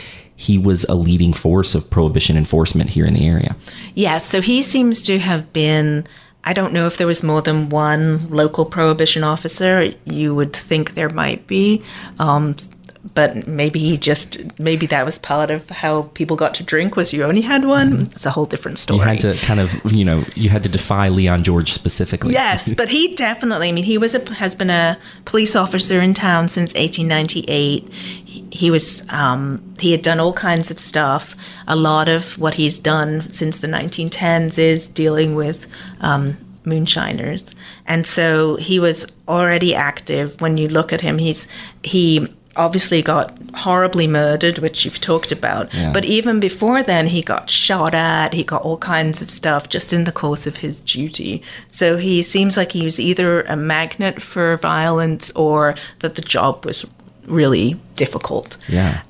he was a leading force of prohibition enforcement here in the area. Yes, so he seems to have been. I don't know if there was more than one local prohibition officer. You would think there might be. Um, but maybe he just maybe that was part of how people got to drink was you only had one? Mm-hmm. it's a whole different story you had to kind of you know you had to defy leon george specifically. Yes but he definitely i mean he was a has been a police officer in town since 1898 he, he was um, he had done all kinds of stuff. A lot of what he's done since the 1910s is dealing with um, moonshiners. And so he was already active. When you look at him he's he obviously got horribly murdered, which you've talked about. Yeah. But even before then, he got shot at, he got all kinds of stuff just in the course of his duty. So he seems like he was either a magnet for violence or that the job was really difficult. Yeah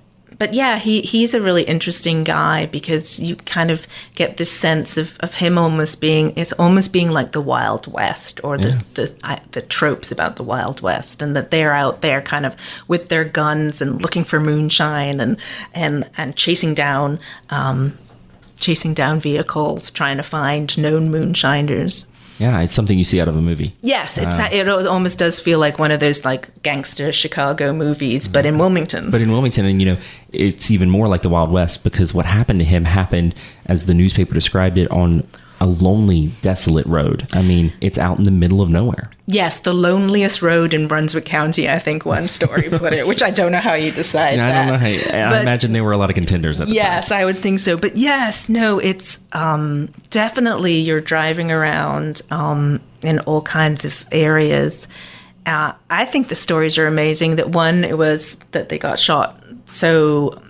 but yeah, he he's a really interesting guy because you kind of get this sense of, of him almost being it's almost being like the Wild West or the yeah. the, the tropes about the Wild West and that they're out there kind of with their guns and looking for moonshine and and and chasing down um, chasing down vehicles trying to find known moonshiners. Yeah, it's something you see out of a movie. Yes, it's uh, it almost does feel like one of those like gangster Chicago movies, but in Wilmington. But in Wilmington, and you know, it's even more like the Wild West because what happened to him happened, as the newspaper described it, on a lonely, desolate road. I mean, it's out in the middle of nowhere. Yes, the loneliest road in Brunswick County, I think one story put it, which I don't know how you decide. I don't know how. You, I imagine there were a lot of contenders at the yes, time. I would think so. But yes, no, it's um, definitely you're driving around um, in all kinds of areas. Uh, I think the stories are amazing. That one, it was that they got shot so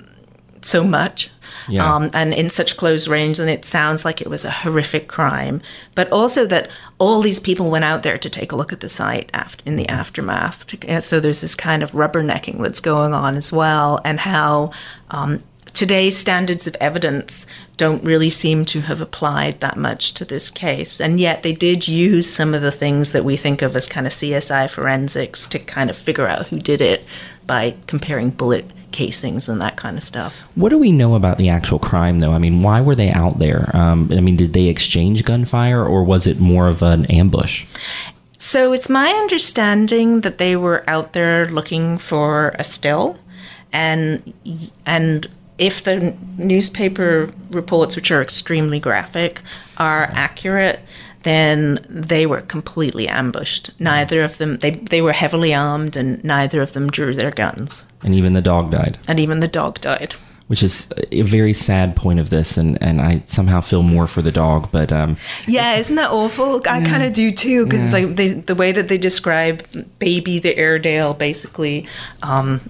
so much Yeah. um, and in such close range, and it sounds like it was a horrific crime. But also that all these people went out there to take a look at the site after, in the aftermath. So there's this kind of rubbernecking that's going on as well, and how um, today's standards of evidence don't really seem to have applied that much to this case. And yet they did use some of the things that we think of as kind of CSI forensics to kind of figure out who did it by comparing bullet casings and that kind of stuff. What do we know about the actual crime, though? I mean, why were they out there? Um, I mean, did they exchange gunfire, or was it more of an ambush? So it's my understanding that they were out there looking for a still, and and if the newspaper reports, which are extremely graphic, are accurate, then they were completely ambushed. Neither of them they they were heavily armed, and neither of them drew their guns, And even the dog died, and even the dog died. which is a very sad point of this, and, and I somehow feel more for the dog. But um, Yeah, isn't that awful? I kind of do too, because like they, the way that they describe baby the Airedale, basically um,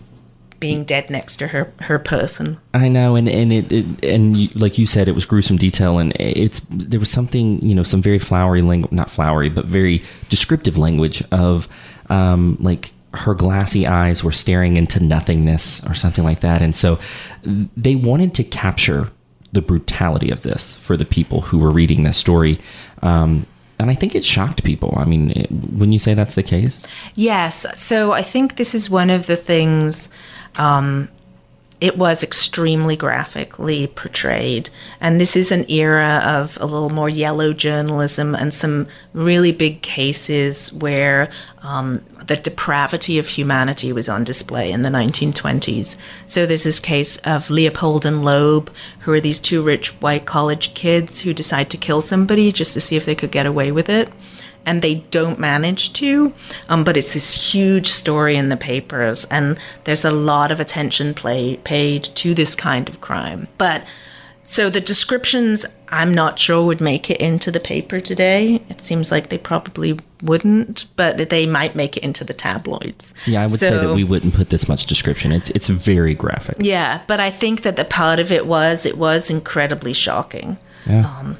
being dead next to her her person. I know, and and it, it and you, like you said, it was gruesome detail, and it's there was something you know some very flowery language, not flowery, but very descriptive language of um, like her glassy eyes were staring into nothingness or something like that, and so they wanted to capture the brutality of this for the people who were reading this story. Um, and I think it shocked people. I mean, it, when you say that's the case, Yes, so I think this is one of the things. Um, it was extremely graphically portrayed, and this is an era of a little more yellow journalism and some really big cases where um, the depravity of humanity was on display in the 1920s. So there's this case of Leopold and Loeb, who are these two rich white college kids who decide to kill somebody just to see if they could get away with it and they don't manage to. Um, but it's this huge story in the papers, and there's a lot of attention play, paid to this kind of crime. But so the descriptions, I'm not sure would make it into the paper today. It seems like they probably wouldn't, but they might make it into the tabloids. yeah, I would say that we wouldn't put this much description. It's it's very graphic. Yeah, but I think that the part of it was it was incredibly shocking. Yeah.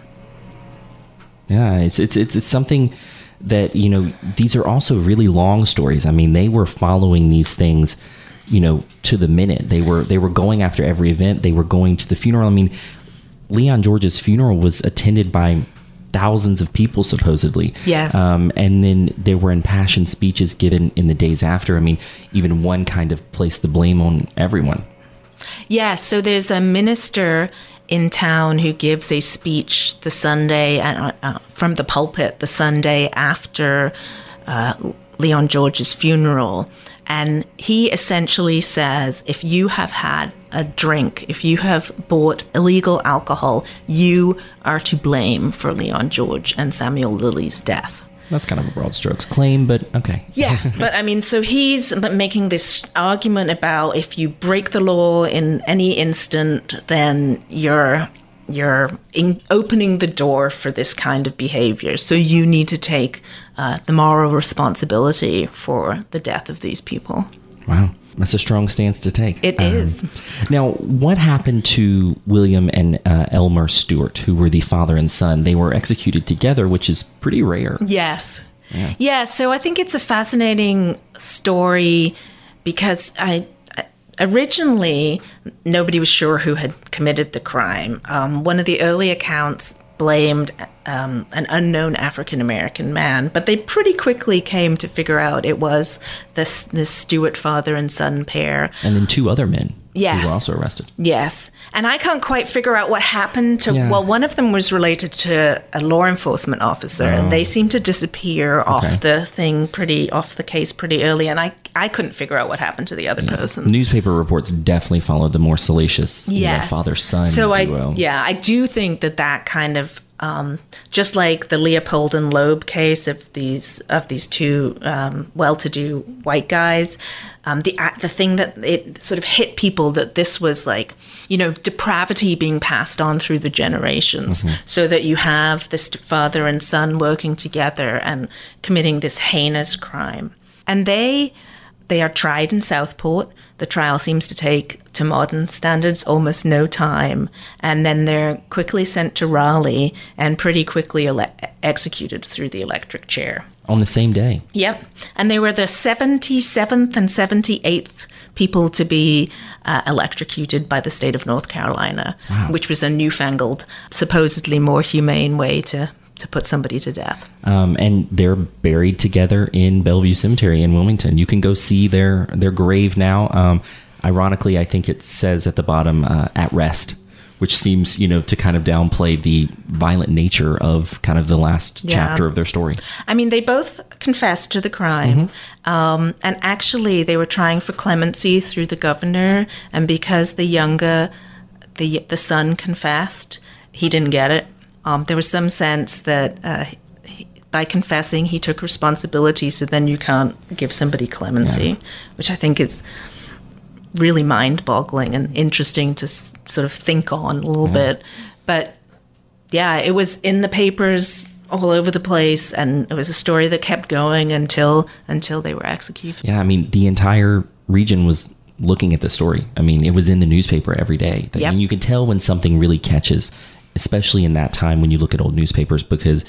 Yeah, it's, it's it's it's something that you know. These are also really long stories. I mean, they were following these things, you know, to the minute. They were they were going after every event. They were going to the funeral. I mean, Leon George's funeral was attended by thousands of people supposedly. Yes. Um, and then there were impassioned speeches given in the days after. I mean, even one kind of placed the blame on everyone. Yes, so there's a minister in town who gives a speech the Sunday uh, uh, from the pulpit the Sunday after uh, Leon George's funeral. And he essentially says if you have had a drink, if you have bought illegal alcohol, you are to blame for Leon George and Samuel Lilly's death. That's kind of a broad strokes claim, but okay. Yeah, but I mean, so he's making this argument about if you break the law in any instant, then you're you're in opening the door for this kind of behavior. So you need to take uh, the moral responsibility for the death of these people. Wow. That's a strong stance to take. It It is. Now, what happened to William and uh, Elmer Stewart, who were the father and son? They were executed together, which is pretty rare. Yes. Yeah. so I think it's a fascinating story because I I- originally nobody was sure who had committed the crime. Um, one of the early accounts blamed um, an unknown African American man, but they pretty quickly came to figure out it was this this Stewart father and son pair. And then two other men Yes. who were also arrested. Yes. And I can't quite figure out what happened to. Yeah. Well, one of them was related to a law enforcement officer, and they seemed to disappear Okay. off the thing pretty, off the case pretty early. And I, I couldn't figure out what happened to the other person. Newspaper reports definitely followed the more salacious you know, father son So I, duo. yeah, I do think that that kind of, um, just like the Leopold and Loeb case of these of these two um, well-to-do white guys, um, the the thing that it sort of hit people that this was like, you know, depravity being passed on through the generations, so that you have this father and son working together and committing this heinous crime, and they They are tried in Southport. The trial seems to take, to modern standards, almost no time. And then they're quickly sent to Raleigh and pretty quickly ele- executed through the electric chair. On the same day. Yep. And they were the 77th and 78th people to be uh, electrocuted by the state of North Carolina, wow. which was a newfangled, supposedly more humane way to to put somebody to death. Um, and they're buried together in Bellevue Cemetery in Wilmington. You can go see their their grave now. Um, ironically, I think it says at the bottom uh, "at rest." Which seems, you know, to kind of downplay the violent nature of kind of the last yeah. chapter of their story. I mean, they both confessed to the crime, mm-hmm. um, and actually, they were trying for clemency through the governor. And because the younger, the the son confessed, he didn't get it. Um, there was some sense that uh, he, by confessing, he took responsibility, so then you can't give somebody clemency, yeah. which I think is really mind boggling and interesting to s- sort of think on a little yeah. bit. But yeah, it was in the papers all over the place and it was a story that kept going until until they were executed. Yeah, I mean the entire region was looking at the story. I mean, it was in the newspaper every day. Yep. And you can tell when something really catches especially in that time when you look at old newspapers, because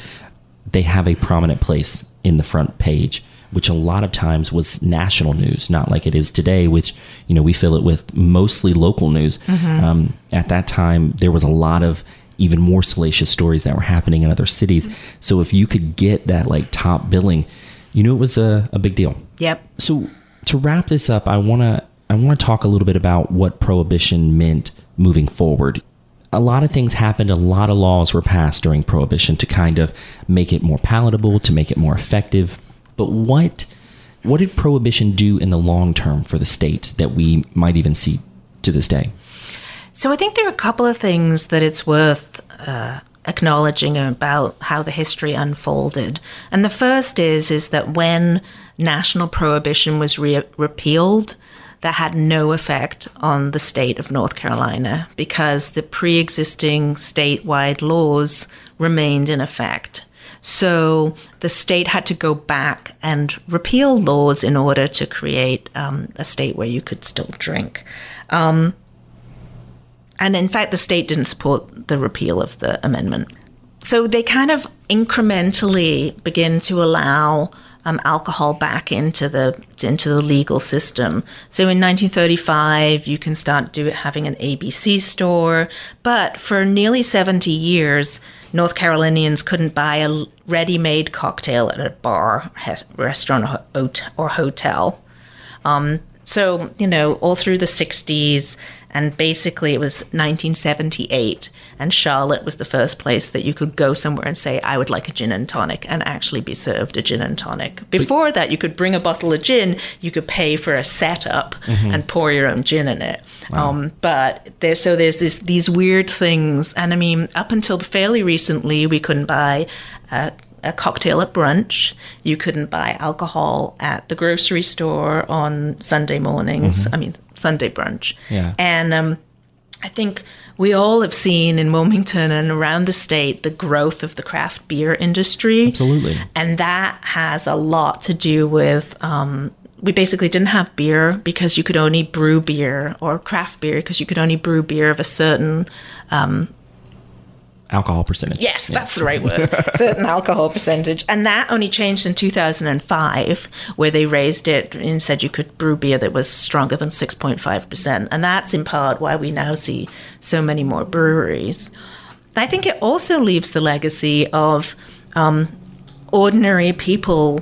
they have a prominent place in the front page, which a lot of times was national news, not like it is today, which you know we fill it with mostly local news. Mm-hmm. Um, at that time, there was a lot of even more salacious stories that were happening in other cities. Mm-hmm. So if you could get that like top billing, you knew it was a, a big deal. Yep. So to wrap this up, I wanna I want to talk a little bit about what prohibition meant moving forward a lot of things happened. A lot of laws were passed during Prohibition to kind of make it more palatable, to make it more effective. But what what did Prohibition do in the long term for the state that we might even see to this day? So I think there are a couple of things that it's worth uh, acknowledging about how the history unfolded. And the first is is that when national prohibition was re- repealed, that had no effect on the state of North Carolina because the pre existing statewide laws remained in effect. So the state had to go back and repeal laws in order to create um, a state where you could still drink. Um, and in fact, the state didn't support the repeal of the amendment. So they kind of incrementally begin to allow um, alcohol back into the into the legal system. So in 1935, you can start do it having an ABC store, but for nearly 70 years, North Carolinians couldn't buy a ready-made cocktail at a bar, restaurant, or hotel. Um, so you know, all through the 60s and basically, it was 1978, and Charlotte was the first place that you could go somewhere and say, I would like a gin and tonic, and actually be served a gin and tonic. Before that, you could bring a bottle of gin, you could pay for a setup mm-hmm. and pour your own gin in it. Wow. Um, but there, so there's this, these weird things. And I mean, up until fairly recently, we couldn't buy. Uh, a cocktail at brunch. You couldn't buy alcohol at the grocery store on Sunday mornings. Mm-hmm. I mean, Sunday brunch. Yeah. And um, I think we all have seen in Wilmington and around the state the growth of the craft beer industry. Absolutely. And that has a lot to do with. Um, we basically didn't have beer because you could only brew beer or craft beer because you could only brew beer of a certain um, alcohol percentage. Yes, yeah. that's the right word. Certain alcohol percentage. And that only changed in 2005, where they raised it and said you could brew beer that was stronger than 6.5%. And that's in part why we now see so many more breweries. I think it also leaves the legacy of um, ordinary people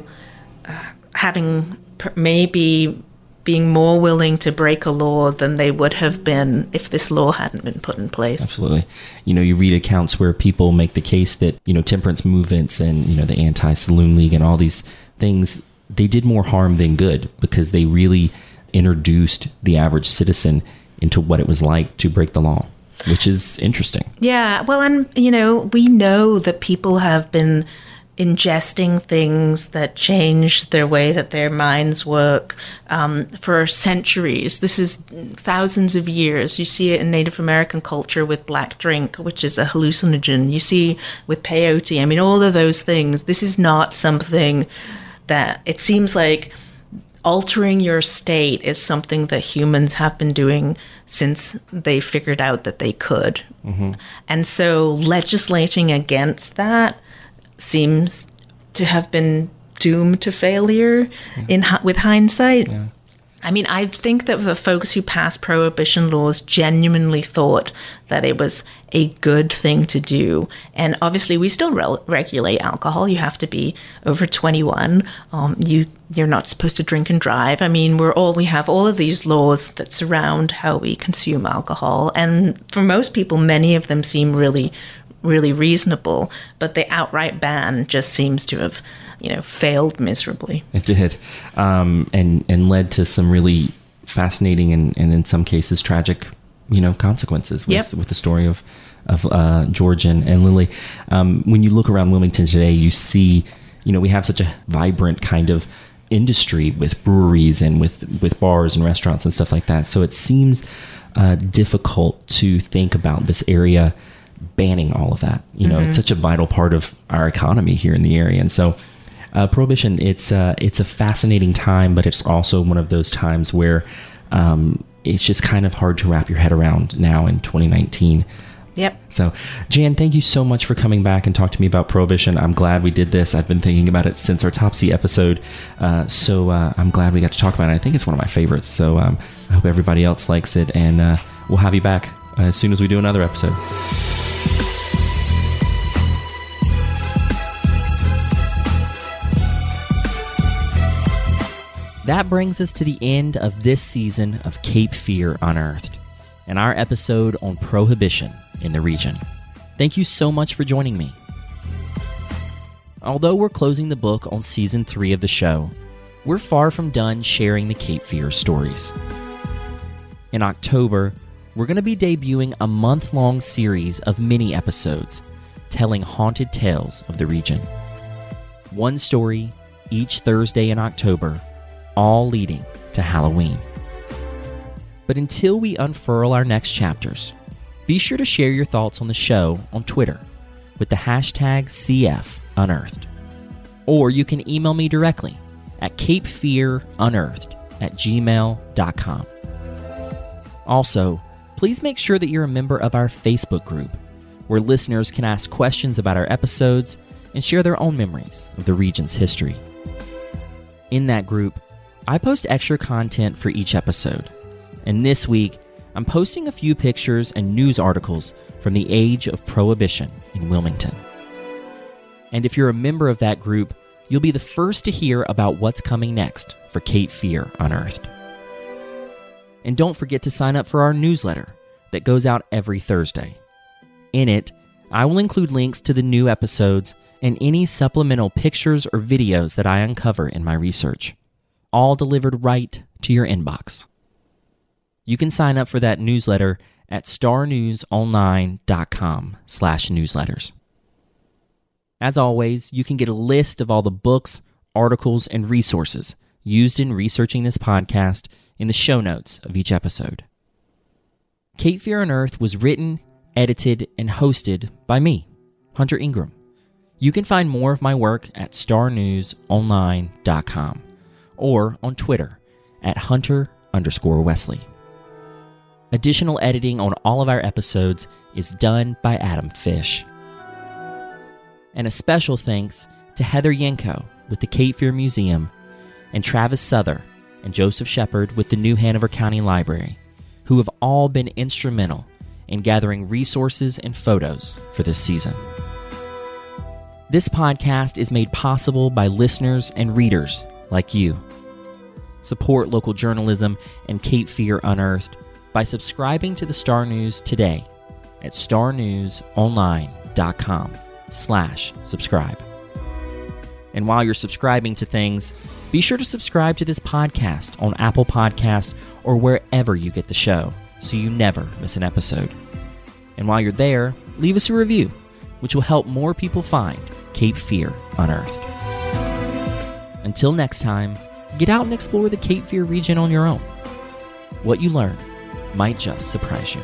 uh, having maybe being more willing to break a law than they would have been if this law hadn't been put in place. Absolutely. You know, you read accounts where people make the case that, you know, temperance movements and, you know, the anti saloon league and all these things, they did more harm than good because they really introduced the average citizen into what it was like to break the law, which is interesting. Yeah. Well, and, you know, we know that people have been ingesting things that change their way that their minds work um, for centuries. This is thousands of years. You see it in Native American culture with black drink, which is a hallucinogen. You see with peyote. I mean, all of those things. This is not something that it seems like altering your state is something that humans have been doing since they figured out that they could. Mm-hmm. And so legislating against that seems to have been doomed to failure mm-hmm. in with hindsight. Yeah. I mean, I think that the folks who passed prohibition laws genuinely thought that it was a good thing to do. And obviously, we still re- regulate alcohol. You have to be over 21. Um, you you're not supposed to drink and drive. I mean, we're all we have all of these laws that surround how we consume alcohol, and for most people, many of them seem really, really reasonable. But the outright ban just seems to have you know, failed miserably. It did, um, and and led to some really fascinating and, and in some cases tragic, you know, consequences with yep. with the story of of uh, George and, and Lilly. Um, when you look around Wilmington today, you see, you know, we have such a vibrant kind of industry with breweries and with with bars and restaurants and stuff like that. So it seems uh, difficult to think about this area banning all of that. You know, mm-hmm. it's such a vital part of our economy here in the area, and so uh, prohibition it's uh, it's a fascinating time, but it's also one of those times where um, it's just kind of hard to wrap your head around now in 2019. Yep. So, Jan, thank you so much for coming back and talk to me about prohibition. I'm glad we did this. I've been thinking about it since our Topsy episode, uh, so uh, I'm glad we got to talk about it. I think it's one of my favorites. So um, I hope everybody else likes it, and uh, we'll have you back as soon as we do another episode. That brings us to the end of this season of Cape Fear Unearthed and our episode on prohibition in the region. Thank you so much for joining me. Although we're closing the book on season three of the show, we're far from done sharing the Cape Fear stories. In October, we're going to be debuting a month long series of mini episodes telling haunted tales of the region. One story each Thursday in October all leading to Halloween. But until we unfurl our next chapters, be sure to share your thoughts on the show on Twitter with the hashtag CFUnearthed. Or you can email me directly at capefearunearthed at gmail.com. Also, please make sure that you're a member of our Facebook group, where listeners can ask questions about our episodes and share their own memories of the region's history. In that group, I post extra content for each episode. And this week, I'm posting a few pictures and news articles from the age of Prohibition in Wilmington. And if you're a member of that group, you'll be the first to hear about what's coming next for Cape Fear Unearthed. And don't forget to sign up for our newsletter that goes out every Thursday. In it, I will include links to the new episodes and any supplemental pictures or videos that I uncover in my research all delivered right to your inbox. You can sign up for that newsletter at starnewsonline.com slash newsletters. As always, you can get a list of all the books, articles, and resources used in researching this podcast in the show notes of each episode. Cape Fear Unearthed was written, edited, and hosted by me, Hunter Ingram. You can find more of my work at starnewsonline.com or on Twitter at Hunter underscore Wesley. Additional editing on all of our episodes is done by Adam Fish. And a special thanks to Heather Yanko with the Cape Fear Museum and Travis Souther and Joseph Shepard with the New Hanover County Library, who have all been instrumental in gathering resources and photos for this season. This podcast is made possible by listeners and readers like you. Support local journalism and Cape Fear Unearthed by subscribing to the Star News today at starnewsonline.com slash subscribe. And while you're subscribing to things, be sure to subscribe to this podcast on Apple Podcasts or wherever you get the show so you never miss an episode. And while you're there, leave us a review, which will help more people find Cape Fear Unearthed. Until next time, Get out and explore the Cape Fear region on your own. What you learn might just surprise you.